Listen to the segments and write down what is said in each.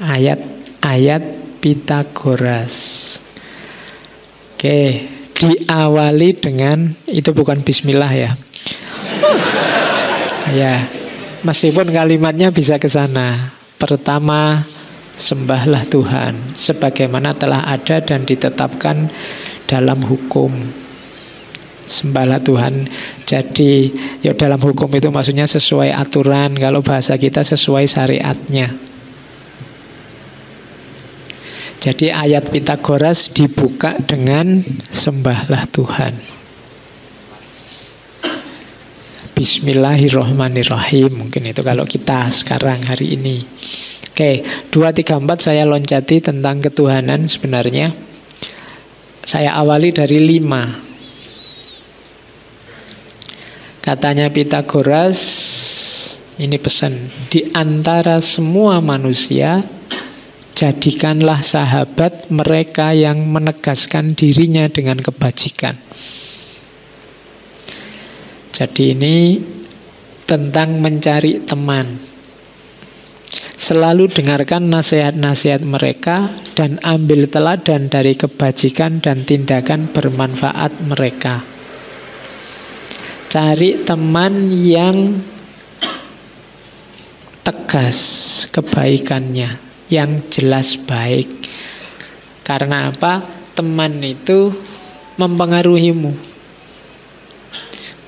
Ayat-ayat Pitagoras. Oke, diawali dengan itu bukan bismillah ya. ya, meskipun kalimatnya bisa ke sana. Pertama, sembahlah Tuhan sebagaimana telah ada dan ditetapkan dalam hukum. Sembahlah Tuhan. Jadi, ya dalam hukum itu maksudnya sesuai aturan, kalau bahasa kita sesuai syariatnya. Jadi ayat Pitagoras dibuka dengan sembahlah Tuhan. Bismillahirrohmanirrohim. Mungkin itu kalau kita sekarang hari ini. Oke, 2, 3, 4 saya loncati tentang ketuhanan sebenarnya. Saya awali dari 5 Katanya Pitagoras Ini pesan Di antara semua manusia Jadikanlah sahabat mereka yang menegaskan dirinya dengan kebajikan. Jadi ini tentang mencari teman. Selalu dengarkan nasihat-nasihat mereka dan ambil teladan dari kebajikan dan tindakan bermanfaat mereka. Cari teman yang tegas kebaikannya, yang jelas baik. Karena apa? Teman itu mempengaruhimu.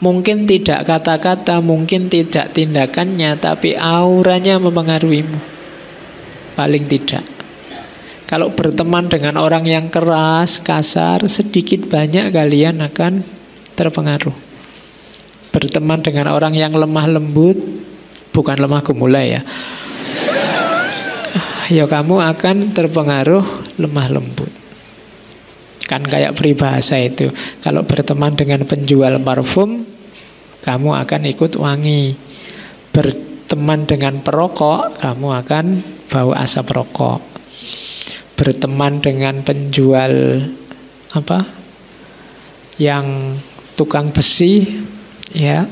Mungkin tidak kata-kata, mungkin tidak tindakannya, tapi auranya mempengaruhimu. Paling tidak. Kalau berteman dengan orang yang keras, kasar, sedikit banyak kalian akan terpengaruh. Berteman dengan orang yang lemah lembut, bukan lemah gemulai ya ya kamu akan terpengaruh lemah lembut. Kan kayak peribahasa itu. Kalau berteman dengan penjual parfum, kamu akan ikut wangi. Berteman dengan perokok, kamu akan bau asap rokok. Berteman dengan penjual apa? Yang tukang besi, ya,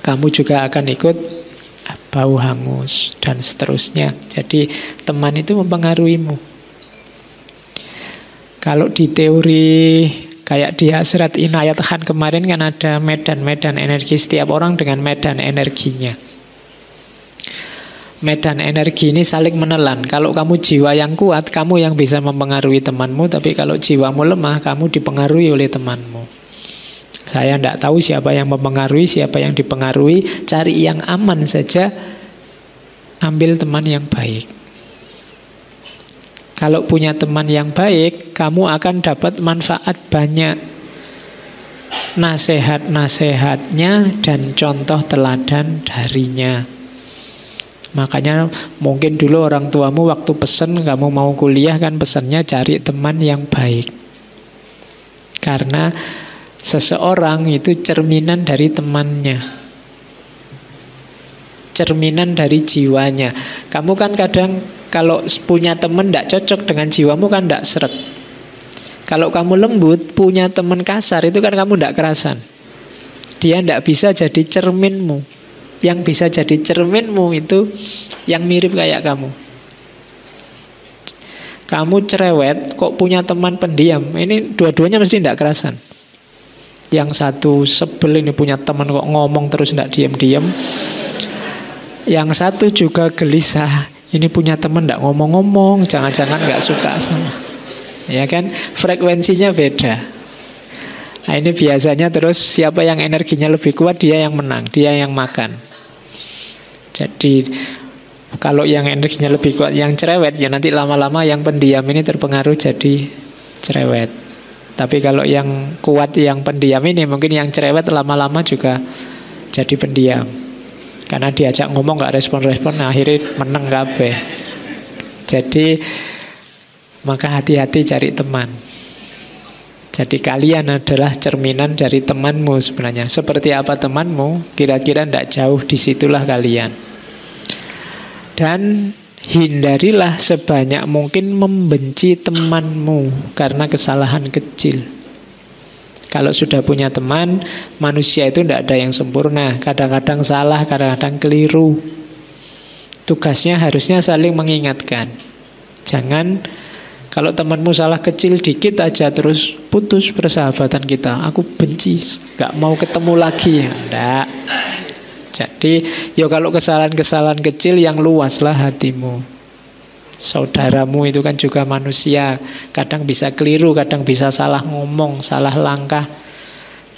kamu juga akan ikut bau hangus, dan seterusnya. Jadi teman itu mempengaruhimu. Kalau di teori kayak di Hasrat Inayat Khan kemarin kan ada medan-medan energi setiap orang dengan medan energinya. Medan energi ini saling menelan. Kalau kamu jiwa yang kuat, kamu yang bisa mempengaruhi temanmu. Tapi kalau jiwamu lemah, kamu dipengaruhi oleh temanmu. Saya tidak tahu siapa yang mempengaruhi, siapa yang dipengaruhi. Cari yang aman saja. Ambil teman yang baik. Kalau punya teman yang baik, kamu akan dapat manfaat banyak. Nasihat-nasihatnya dan contoh teladan darinya. Makanya mungkin dulu orang tuamu waktu pesen kamu mau kuliah kan pesannya cari teman yang baik. Karena Seseorang itu cerminan dari temannya. Cerminan dari jiwanya. Kamu kan kadang kalau punya teman tidak cocok dengan jiwamu kan tidak seret. Kalau kamu lembut punya teman kasar itu kan kamu tidak kerasan. Dia tidak bisa jadi cerminmu. Yang bisa jadi cerminmu itu yang mirip kayak kamu. Kamu cerewet kok punya teman pendiam? Ini dua-duanya mesti tidak kerasan yang satu sebel ini punya teman kok ngomong terus tidak diam-diam. Yang satu juga gelisah. Ini punya teman tidak ngomong-ngomong, jangan-jangan nggak suka sama. Ya kan, frekuensinya beda. Nah ini biasanya terus siapa yang energinya lebih kuat dia yang menang, dia yang makan. Jadi kalau yang energinya lebih kuat yang cerewet ya nanti lama-lama yang pendiam ini terpengaruh jadi cerewet. Tapi kalau yang kuat, yang pendiam ini mungkin yang cerewet lama-lama juga jadi pendiam. Karena diajak ngomong gak respon-respon, nah akhirnya menang kabeh. Jadi maka hati-hati cari teman. Jadi kalian adalah cerminan dari temanmu sebenarnya. Seperti apa temanmu, kira-kira tidak jauh di situlah kalian. Dan Hindarilah sebanyak mungkin membenci temanmu karena kesalahan kecil. Kalau sudah punya teman, manusia itu tidak ada yang sempurna. Kadang-kadang salah, kadang-kadang keliru. Tugasnya harusnya saling mengingatkan. Jangan kalau temanmu salah kecil dikit aja terus putus persahabatan kita. Aku benci, gak mau ketemu lagi. Enggak. Jadi, ya kalau kesalahan-kesalahan kecil yang luas lah hatimu. Saudaramu itu kan juga manusia. Kadang bisa keliru, kadang bisa salah ngomong, salah langkah.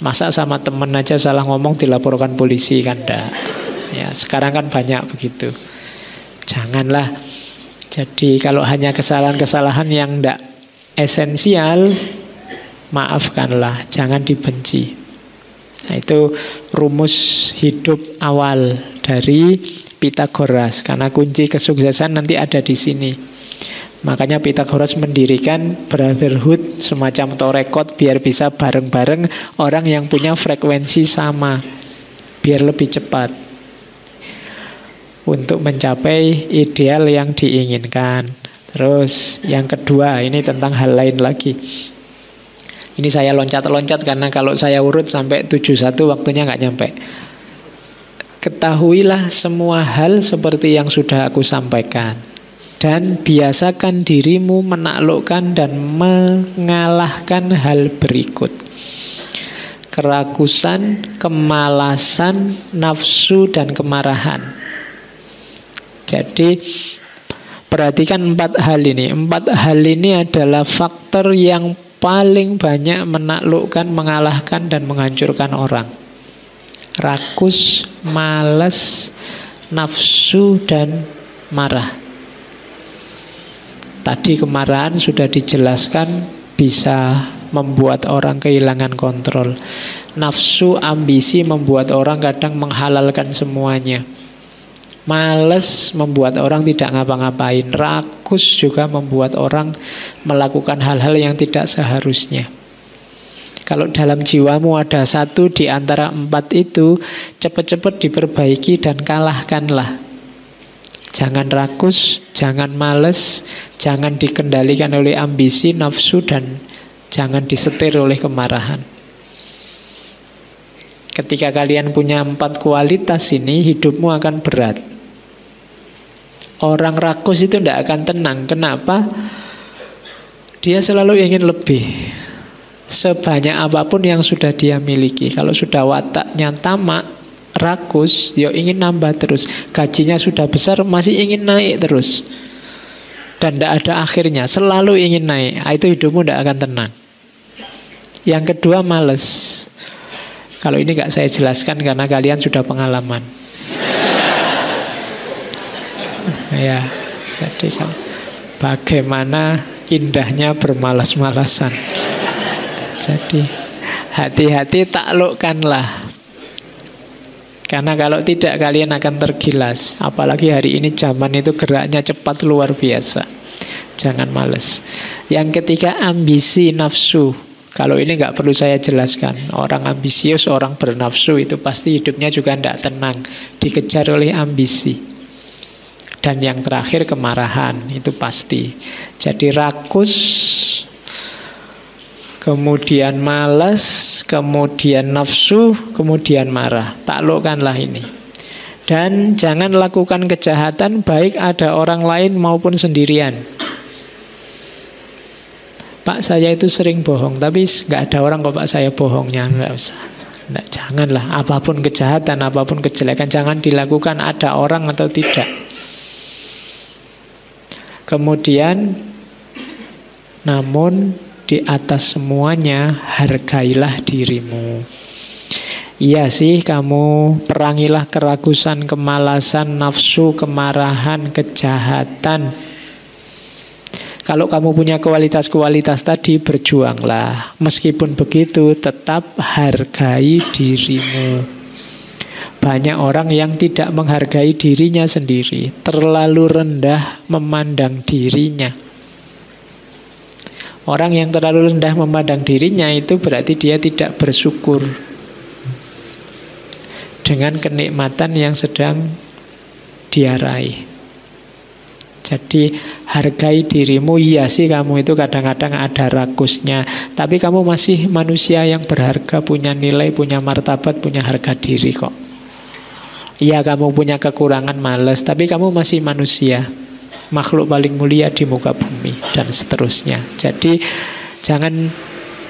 Masa sama temen aja salah ngomong dilaporkan polisi kan enggak. Ya, sekarang kan banyak begitu. Janganlah. Jadi kalau hanya kesalahan-kesalahan yang tidak esensial, maafkanlah, jangan dibenci. Nah, itu rumus hidup awal dari Pitagoras karena kunci kesuksesan nanti ada di sini. Makanya Pitagoras mendirikan brotherhood semacam torekot biar bisa bareng-bareng orang yang punya frekuensi sama biar lebih cepat untuk mencapai ideal yang diinginkan. Terus yang kedua ini tentang hal lain lagi. Ini saya loncat-loncat karena kalau saya urut sampai 71 waktunya nggak nyampe. Ketahuilah semua hal seperti yang sudah aku sampaikan. Dan biasakan dirimu menaklukkan dan mengalahkan hal berikut. Kerakusan, kemalasan, nafsu, dan kemarahan jadi perhatikan empat hal ini. Empat hal ini adalah faktor yang paling banyak menaklukkan, mengalahkan, dan menghancurkan orang. Rakus, malas, nafsu, dan marah. Tadi kemarahan sudah dijelaskan bisa membuat orang kehilangan kontrol. Nafsu, ambisi membuat orang kadang menghalalkan semuanya. Males membuat orang tidak ngapa-ngapain. Rakus juga membuat orang melakukan hal-hal yang tidak seharusnya. Kalau dalam jiwamu ada satu di antara empat itu, cepat-cepat diperbaiki dan kalahkanlah. Jangan rakus, jangan males, jangan dikendalikan oleh ambisi, nafsu, dan jangan disetir oleh kemarahan. Ketika kalian punya empat kualitas ini, hidupmu akan berat. Orang rakus itu tidak akan tenang. Kenapa? Dia selalu ingin lebih. Sebanyak apa pun yang sudah dia miliki. Kalau sudah wataknya tamak, rakus, ya ingin nambah terus. Gajinya sudah besar, masih ingin naik terus. Dan tidak ada akhirnya, selalu ingin naik. Ah, itu hidupmu tidak akan tenang. Yang kedua, males. Kalau ini nggak saya jelaskan karena kalian sudah pengalaman. Ya, jadi kan bagaimana indahnya bermalas-malasan. Jadi hati-hati taklukkanlah. Karena kalau tidak kalian akan tergilas. Apalagi hari ini zaman itu geraknya cepat luar biasa. Jangan males. Yang ketiga ambisi nafsu. Kalau ini nggak perlu saya jelaskan. Orang ambisius, orang bernafsu itu pasti hidupnya juga tidak tenang. Dikejar oleh ambisi. Dan yang terakhir kemarahan, itu pasti. Jadi rakus, kemudian malas, kemudian nafsu, kemudian marah. Taklukkanlah ini. Dan jangan lakukan kejahatan baik ada orang lain maupun sendirian. Pak saya itu sering bohong, tapi nggak ada orang kok Pak saya bohongnya, nggak usah. Nggak, janganlah apa pun kejahatan, apa pun kejelekan jangan dilakukan ada orang atau tidak. Kemudian namun di atas semuanya hargailah dirimu. Iya sih kamu perangilah keragusan, kemalasan, nafsu, kemarahan, kejahatan. Kalau kamu punya kualitas-kualitas tadi berjuanglah. Meskipun begitu tetap hargai dirimu. Banyak orang yang tidak menghargai dirinya sendiri, terlalu rendah memandang dirinya. Orang yang terlalu rendah memandang dirinya itu berarti dia tidak bersyukur dengan kenikmatan yang sedang dia raih. Jadi hargai dirimu, iya sih kamu itu kadang-kadang ada rakusnya. Tapi kamu masih manusia yang berharga, punya nilai, punya martabat, punya harga diri kok. Iya kamu punya kekurangan males, tapi kamu masih manusia. Makhluk paling mulia di muka bumi dan seterusnya. Jadi jangan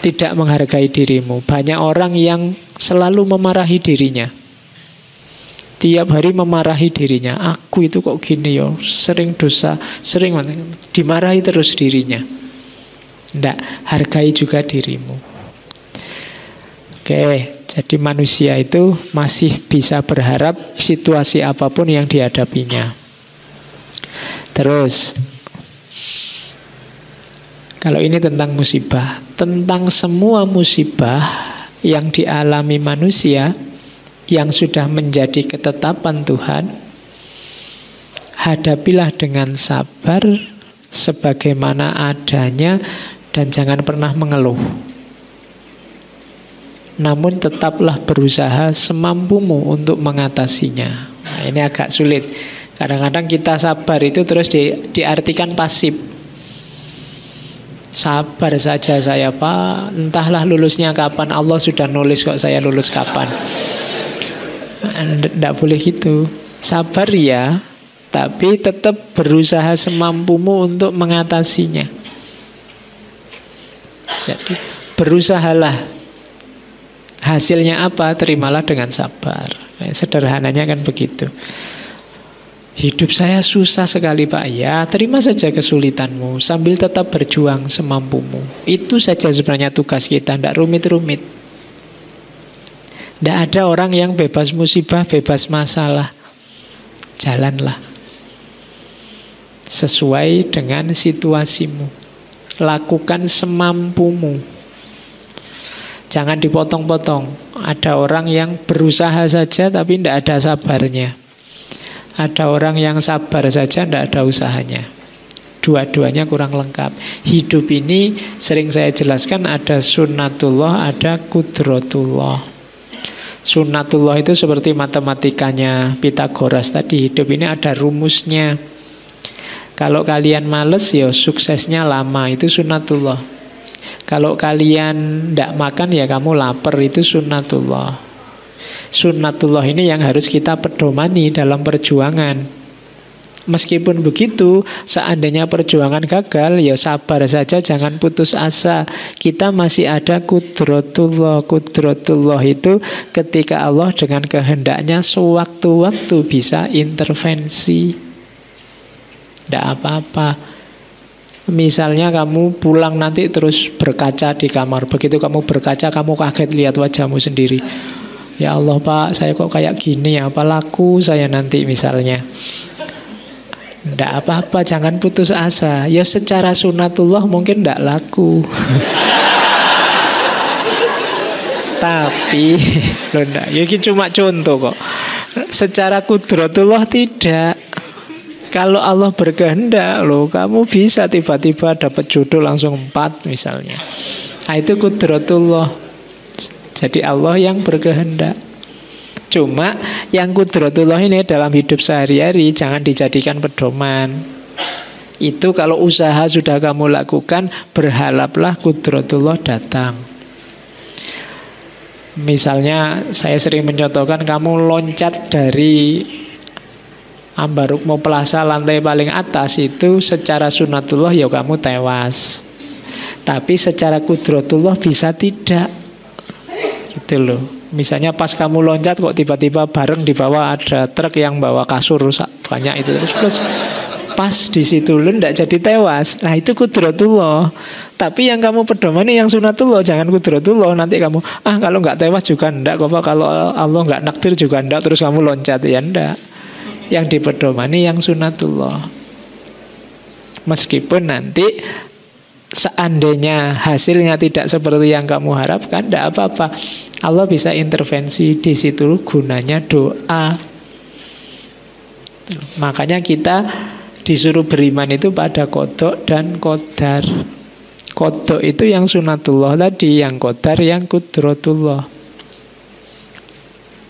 tidak menghargai dirimu. Banyak orang yang selalu memarahi dirinya. Tiap hari memarahi dirinya. Aku itu kok gini yo, sering dosa, sering dimarahi terus dirinya. Tidak, hargai juga dirimu. Oke, jadi manusia itu masih bisa berharap situasi apa pun yang dihadapinya. Terus, kalau ini tentang musibah, tentang semua musibah yang dialami manusia yang sudah menjadi ketetapan Tuhan, hadapilah dengan sabar sebagaimana adanya dan jangan pernah mengeluh. Namun tetaplah berusaha semampumu untuk mengatasinya. Nah, ini agak sulit. Kadang-kadang kita sabar itu terus di, diartikan pasif. Sabar saja saya pak Entahlah lulusnya kapan Allah sudah nulis kok saya lulus kapan Tidak boleh gitu Sabar ya Tapi tetap berusaha semampumu untuk mengatasinya Jadi berusahalah Hasilnya apa? Terimalah dengan sabar. Sederhananya kan begitu. Hidup saya susah sekali Pak. Ya terima saja kesulitanmu Sambil tetap berjuang semampumu. Itu saja sebenarnya tugas kita Tidak rumit-rumit. Tidak ada orang yang bebas musibah Bebas masalah. Jalanlah Sesuai dengan situasimu. Lakukan semampumu Jangan dipotong-potong Ada orang yang berusaha saja Tapi tidak ada sabarnya ada orang yang sabar saja, tidak ada usahanya. Dua-duanya kurang lengkap. Hidup ini sering saya jelaskan ada sunnatullah, ada kudrotullah. Sunnatullah itu seperti matematikanya Pitagoras tadi. Hidup ini ada rumusnya. Kalau kalian males ya suksesnya lama, itu sunnatullah. Kalau kalian tidak makan ya kamu lapar, itu sunnatullah. Sunnatullah ini yang harus kita pedomani dalam perjuangan. Meskipun begitu, seandainya perjuangan gagal, ya sabar saja, jangan putus asa. Kita masih ada kudrotullah. Kudrotullah itu ketika Allah dengan kehendaknya sewaktu-waktu bisa intervensi. Tidak apa-apa. Misalnya kamu pulang nanti terus berkaca di kamar. Begitu kamu berkaca, kamu kaget lihat wajahmu sendiri. Ya Allah Pak, saya kok kayak gini ya, apa laku saya nanti misalnya. Tidak apa-apa, jangan putus asa. Ya secara sunatullah mungkin tidak laku. Tapi, loh enggak, ya ini cuma contoh kok. Secara kudratullah tidak. Kalau Allah berkehendak loh, kamu bisa tiba-tiba dapat jodoh langsung empat misalnya. Nah, itu kudratullah. Jadi Allah yang berkehendak. Cuma yang kudratullah ini dalam hidup sehari-hari jangan dijadikan pedoman. Itu kalau usaha sudah kamu lakukan, berhalaplah kudratullah datang. Misalnya saya sering mencontohkan kamu loncat dari Ambarukmo Plaza lantai paling atas itu secara sunatullah ya kamu tewas. Tapi secara kudratullah bisa tidak. Gitu loh. Misalnya pas kamu loncat kok tiba-tiba bareng di bawah ada truk yang bawa kasur rusak banyak itu terus plus pas di situ lu ndak jadi tewas. Nah itu kudratullah. Tapi yang kamu pedomani yang sunatullah, jangan kudratullah. Nanti kamu ah kalau nggak tewas juga ndak kok kalau Allah nggak naktir juga ndak terus kamu loncat ya ndak. Yang dipedomani yang sunatullah. Meskipun nanti seandainya hasilnya tidak seperti yang kamu harapkan, tidak apa-apa. Allah bisa intervensi di situ gunanya doa. Makanya kita disuruh beriman itu pada kodok dan kodar. Kodok itu yang sunatullah tadi, yang kodar yang kudrotullah.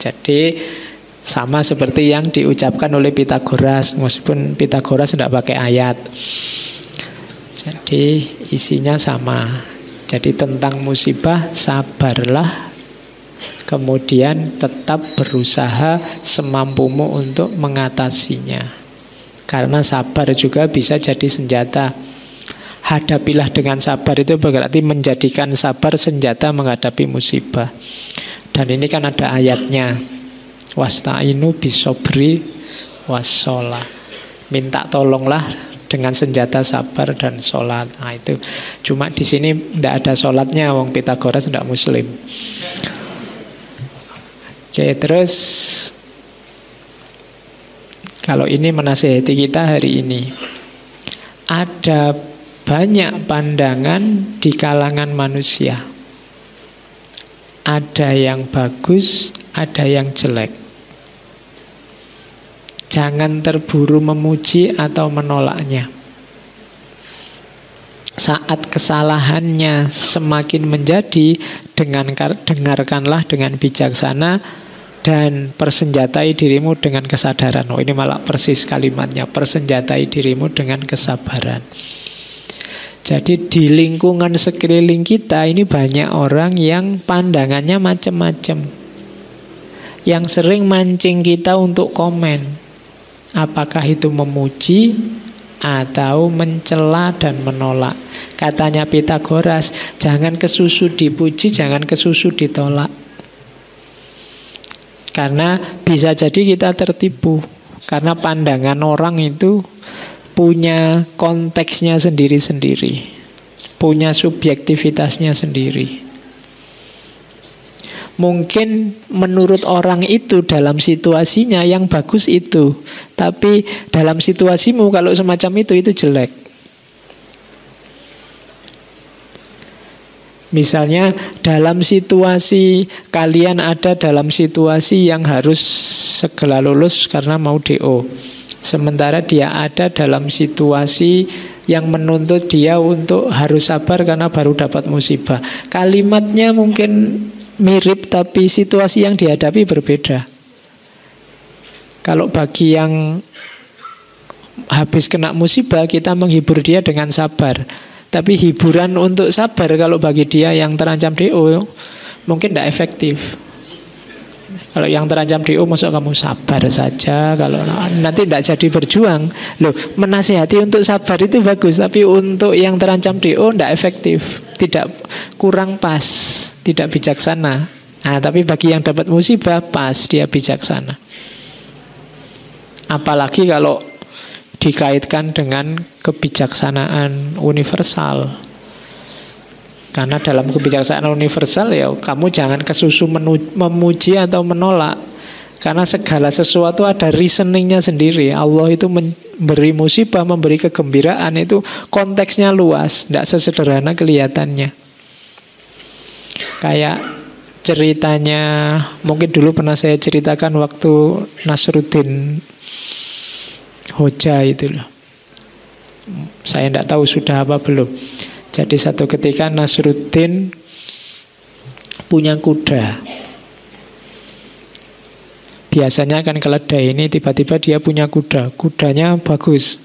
Jadi sama seperti yang diucapkan oleh Pitagoras, meskipun Pitagoras tidak pakai ayat. Jadi isinya sama. Jadi tentang musibah sabarlah Kemudian tetap berusaha semampumu untuk mengatasinya. Karena sabar juga bisa jadi senjata. Hadapilah dengan sabar itu berarti menjadikan sabar senjata menghadapi musibah. Dan ini kan ada ayatnya. Wasta'inu bisobri wassola. Minta tolonglah dengan senjata sabar dan sholat. Nah itu cuma di sini tidak ada sholatnya. Wong Pitagoras tidak Muslim. Oke, terus kalau ini menasehati kita hari ini. Ada banyak pandangan di kalangan manusia. Ada yang bagus, ada yang jelek. Jangan terburu memuji atau menolaknya. Saat kesalahannya semakin menjadi, dengan dengarkanlah dengan bijaksana dan persenjatai dirimu dengan kesadaran. Oh, ini malah persis kalimatnya, persenjatai dirimu dengan kesabaran. Jadi di lingkungan sekeliling kita ini banyak orang yang pandangannya macam-macam. Yang sering mancing kita untuk komen. Apakah itu memuji atau mencela dan menolak. Katanya Pitagoras, jangan kesusu dipuji, jangan kesusu ditolak. Karena bisa jadi kita tertipu Karena pandangan orang itu punya konteksnya sendiri-sendiri Punya subjektivitasnya sendiri Mungkin menurut orang itu dalam situasinya yang bagus itu Tapi dalam situasimu kalau semacam itu itu jelek Misalnya dalam situasi kalian ada dalam situasi yang harus segera lulus karena mau DO. Sementara dia ada dalam situasi yang menuntut dia untuk harus sabar karena baru dapat musibah. Kalimatnya mungkin mirip tapi situasi yang dihadapi berbeda. Kalau bagi yang habis kena musibah kita menghibur dia dengan sabar. Tapi hiburan untuk sabar kalau bagi dia yang terancam DO mungkin tidak efektif. Kalau yang terancam DO masuk kamu sabar saja Kalau nanti tidak jadi berjuang Loh menasihati untuk sabar itu bagus Tapi untuk yang terancam DO tidak efektif Tidak kurang pas Tidak bijaksana Nah tapi bagi yang dapat musibah Pas dia bijaksana Apalagi kalau dikaitkan dengan kebijaksanaan universal. Karena dalam kebijaksanaan universal ya kamu jangan kesusu memuji atau menolak. Karena segala sesuatu ada reasoningnya sendiri. Allah itu memberi musibah, memberi kegembiraan itu konteksnya luas, tidak sesederhana kelihatannya. Kayak ceritanya, mungkin dulu pernah saya ceritakan waktu Nasruddin Hoja itu loh. Saya tidak tahu sudah apa belum. Jadi satu ketika Nasruddin punya kuda. Biasanya kan keledai ini tiba-tiba dia punya kuda. Kudanya bagus.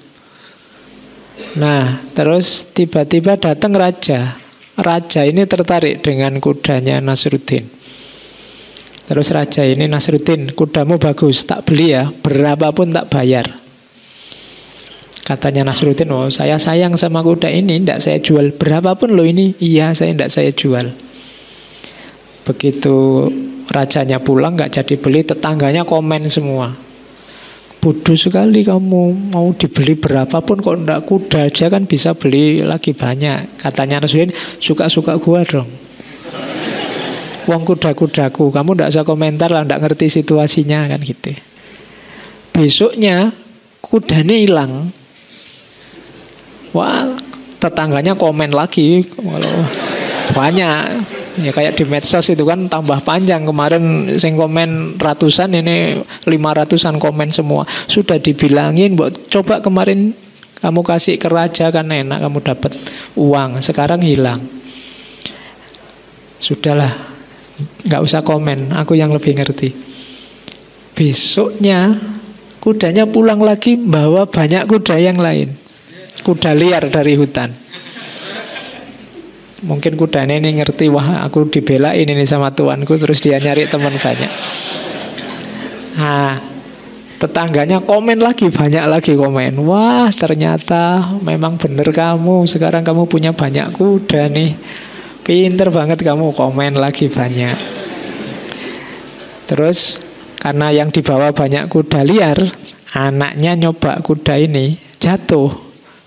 Nah, terus tiba-tiba datang raja. Raja ini tertarik dengan kudanya Nasruddin. Terus raja ini Nasruddin, kudamu bagus, tak beli ya, berapapun tak bayar. Katanya Nasruddin, oh saya sayang sama kuda ini, tidak saya jual. Berapapun lo ini, iya saya tidak saya jual. Begitu rajanya pulang nggak jadi beli, tetangganya komen semua. Bodoh sekali kamu mau dibeli berapapun kok ndak kuda aja kan bisa beli lagi banyak. Katanya Nasruddin, suka-suka gua dong. Wong kuda-kudaku, kamu ndak usah komentar lah, ndak ngerti situasinya kan gitu. Besoknya kudanya hilang, Wah, tetangganya komen lagi kalau banyak ya kayak di medsos itu kan tambah panjang. Kemarin sing komen ratusan ini lima ratusan komen semua. Sudah dibilangin buat coba kemarin kamu kasih ke raja kan enak kamu dapat uang. Sekarang hilang. Sudahlah nggak usah komen aku yang lebih ngerti. Besoknya kudanya pulang lagi bawa banyak kuda yang lain. Kuda liar dari hutan. Mungkin kudanya ini ngerti, wah aku dibelain ini sama tuanku, terus dia nyari teman banyak. Nah, tetangganya komen lagi, banyak lagi komen. Wah, ternyata memang benar kamu, sekarang kamu punya banyak kuda nih. Pinter banget kamu, komen lagi banyak. Terus, karena yang dibawa banyak kuda liar, anaknya nyoba kuda ini, jatuh,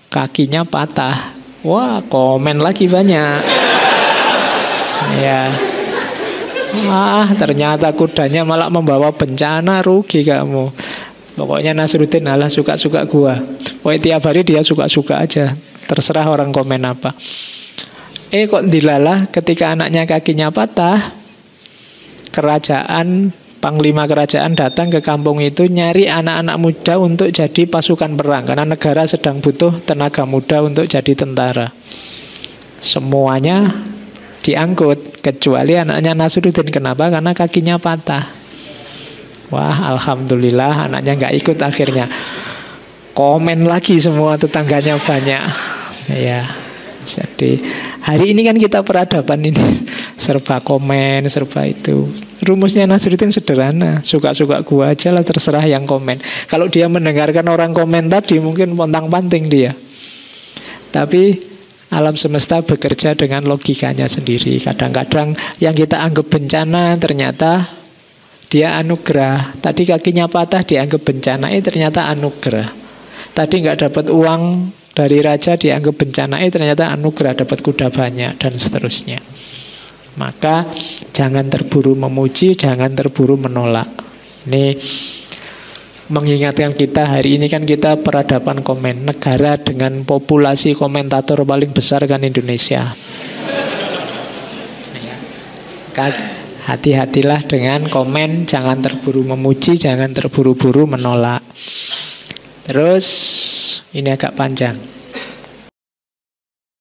kakinya patah. Wah, komen lagi banyak. Ya. Wah, ternyata kudanya malah membawa bencana, rugi kamu. Pokoknya Nasruddin Allah suka-suka gua. Pokoknya tiap hari dia suka-suka aja. Terserah orang komen apa. Eh kok dilalah ketika anaknya kakinya patah, kerajaan panglima kerajaan datang ke kampung itu nyari anak-anak muda untuk jadi pasukan perang karena negara sedang butuh tenaga muda untuk jadi tentara. Semuanya diangkut kecuali anaknya Nasruddin. Kenapa? Karena kakinya patah. Wah, alhamdulillah anaknya nggak ikut akhirnya. Komen lagi semua tetangganya banyak. Ya, jadi hari ini kan kita peradaban ini serba komen, serba itu. Rumusnya Nasruddin sederhana, suka-suka gua aja lah terserah yang komen. Kalau dia mendengarkan orang komen tadi mungkin pontang-panting dia. Tapi alam semesta bekerja dengan logikanya sendiri. Kadang-kadang yang kita anggap bencana ternyata dia anugerah. Tadi kakinya patah dianggap bencana, eh ternyata anugerah. Tadi nggak dapat uang dari raja dianggap bencana, eh ternyata anugerah dapat kuda banyak dan seterusnya. Maka jangan terburu memuji, jangan terburu menolak. Ini mengingatkan kita hari ini kan kita peradaban komen negara dengan populasi komentator paling besar kan Indonesia. Hati-hatilah dengan komen, jangan terburu memuji, jangan terburu-buru menolak. Terus ini agak panjang.